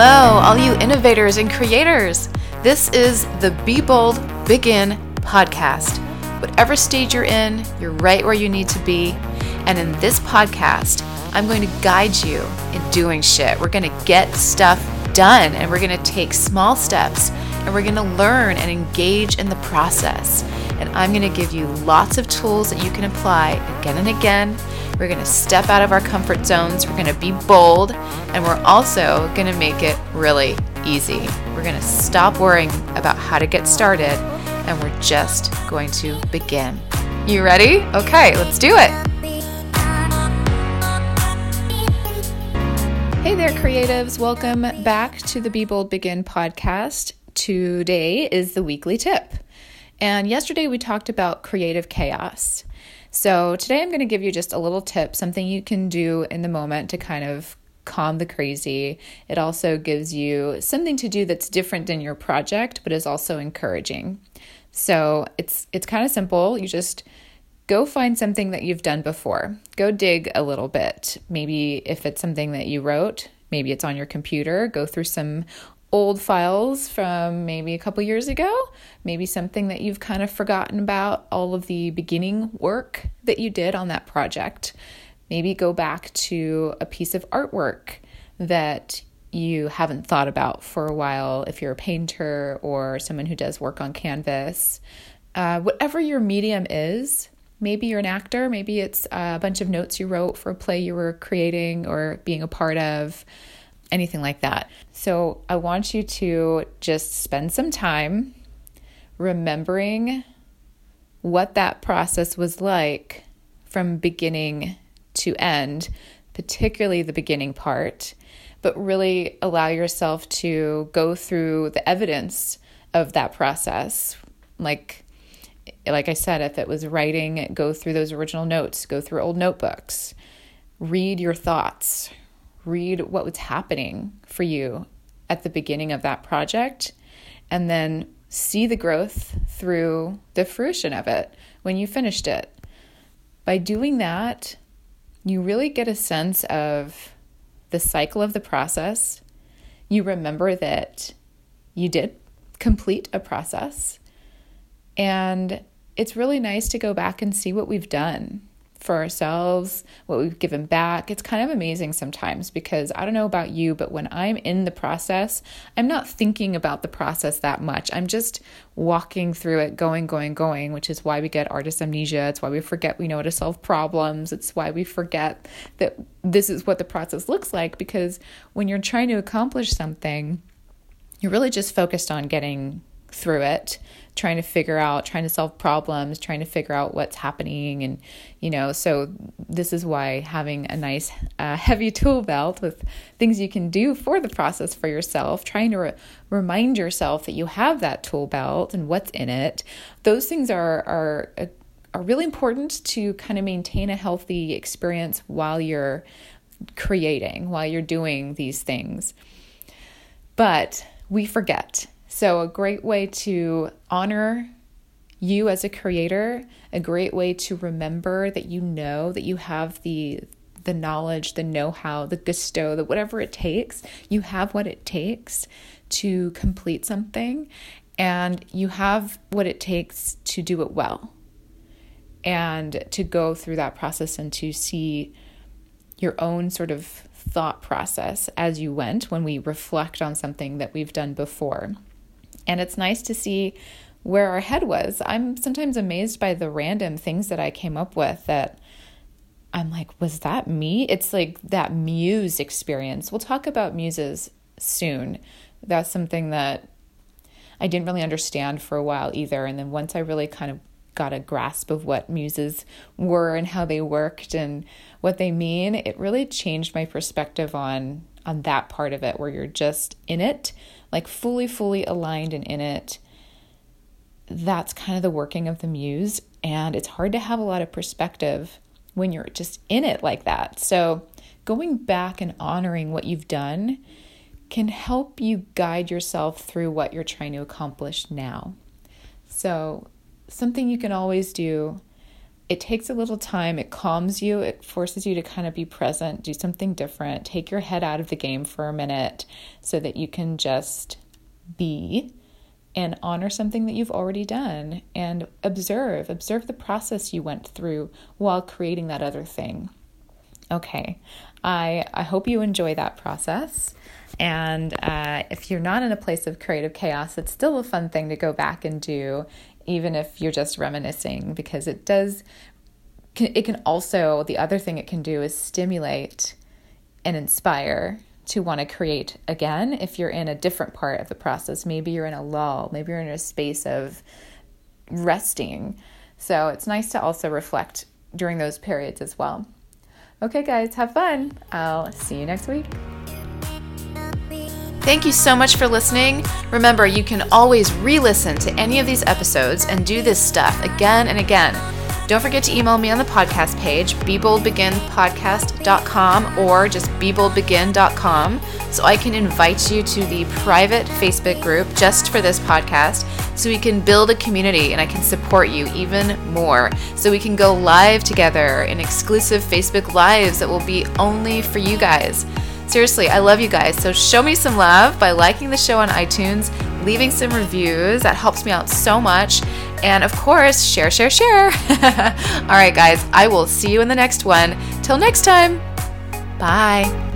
Hello, all you innovators and creators. This is the Be Bold, Begin podcast. Whatever stage you're in, you're right where you need to be. And in this podcast, I'm going to guide you in doing shit. We're going to get stuff done and we're going to take small steps and we're going to learn and engage in the process. And I'm going to give you lots of tools that you can apply again and again we're going to step out of our comfort zones. We're going to be bold. And we're also going to make it really easy. We're going to stop worrying about how to get started. And we're just going to begin. You ready? Okay, let's do it. Hey there, creatives. Welcome back to the Be Bold Begin podcast. Today is the weekly tip. And yesterday we talked about creative chaos. So, today I'm going to give you just a little tip, something you can do in the moment to kind of calm the crazy. It also gives you something to do that's different than your project, but is also encouraging. So, it's it's kind of simple. You just go find something that you've done before. Go dig a little bit. Maybe if it's something that you wrote, maybe it's on your computer, go through some old files from maybe a couple years ago, maybe something that you've kind of forgotten about, all of the beginning work that you did on that project. Maybe go back to a piece of artwork that you haven't thought about for a while if you're a painter or someone who does work on canvas. Uh, whatever your medium is, maybe you're an actor, maybe it's a bunch of notes you wrote for a play you were creating or being a part of anything like that. So I want you to just spend some time remembering what that process was like from beginning to end, particularly the beginning part, but really allow yourself to go through the evidence of that process. Like like I said, if it was writing, go through those original notes, go through old notebooks, read your thoughts, read what was happening for you at the beginning of that project and then see the growth through the fruition of it when you finished it. By doing that, you really get a sense of the cycle of the process. You remember that you did complete a process. And it's really nice to go back and see what we've done for ourselves, what we've given back. It's kind of amazing sometimes because I don't know about you, but when I'm in the process, I'm not thinking about the process that much. I'm just walking through it, going, going, going, which is why we get artist amnesia. It's why we forget we know how to solve problems. It's why we forget that this is what the process looks like because when you're trying to accomplish something, you're really just focused on getting through it trying to figure out trying to solve problems trying to figure out what's happening. And you know so this is why having a nice uh, heavy tool belt with things you can do for the process for yourself trying to re- remind yourself that you have that tool belt and what's in it those things are are uh, are really important to kind of maintain a healthy experience while you're creating while you're doing these things. But we forget so, a great way to honor you as a creator, a great way to remember that you know that you have the the knowledge, the know-how, the gusto, the whatever it takes, you have what it takes to complete something and you have what it takes to do it well. And to go through that process and to see your own sort of thought process as you went when we reflect on something that we've done before. And it's nice to see where our head was. I'm sometimes amazed by the random things that I came up with that I'm like, was that me? It's like that muse experience. We'll talk about muses soon. That's something that I didn't really understand for a while either. And then once I really kind of got a grasp of what muses were and how they worked and what they mean, it really changed my perspective on on that part of it where you're just in it like fully, fully aligned and in it. That's kind of the working of the muse. And it's hard to have a lot of perspective when you're just in it like that. So, going back and honoring what you've done can help you guide yourself through what you're trying to accomplish now. So, something you can always do it takes a little time. It calms you. It forces you to kind of be present, do something different, take your head out of the game for a minute so that you can just be and honor something that you've already done and observe, observe the process you went through while creating that other thing. Okay, I, I hope you enjoy that process. And uh, if you're not in a place of creative chaos, it's still a fun thing to go back and do, even if you're just reminiscing, because it does, it can also, the other thing it can do is stimulate and inspire to want to create again if you're in a different part of the process. Maybe you're in a lull, maybe you're in a space of resting. So it's nice to also reflect during those periods as well. Okay, guys, have fun. I'll see you next week. Thank you so much for listening. Remember, you can always re listen to any of these episodes and do this stuff again and again. Don't forget to email me on the podcast page, beboldbeginpodcast.com or just beboldbegin.com so I can invite you to the private Facebook group just for this podcast so we can build a community and I can support you even more. So we can go live together in exclusive Facebook Lives that will be only for you guys. Seriously, I love you guys. So show me some love by liking the show on iTunes, leaving some reviews. That helps me out so much. And of course, share, share, share. All right, guys, I will see you in the next one. Till next time, bye.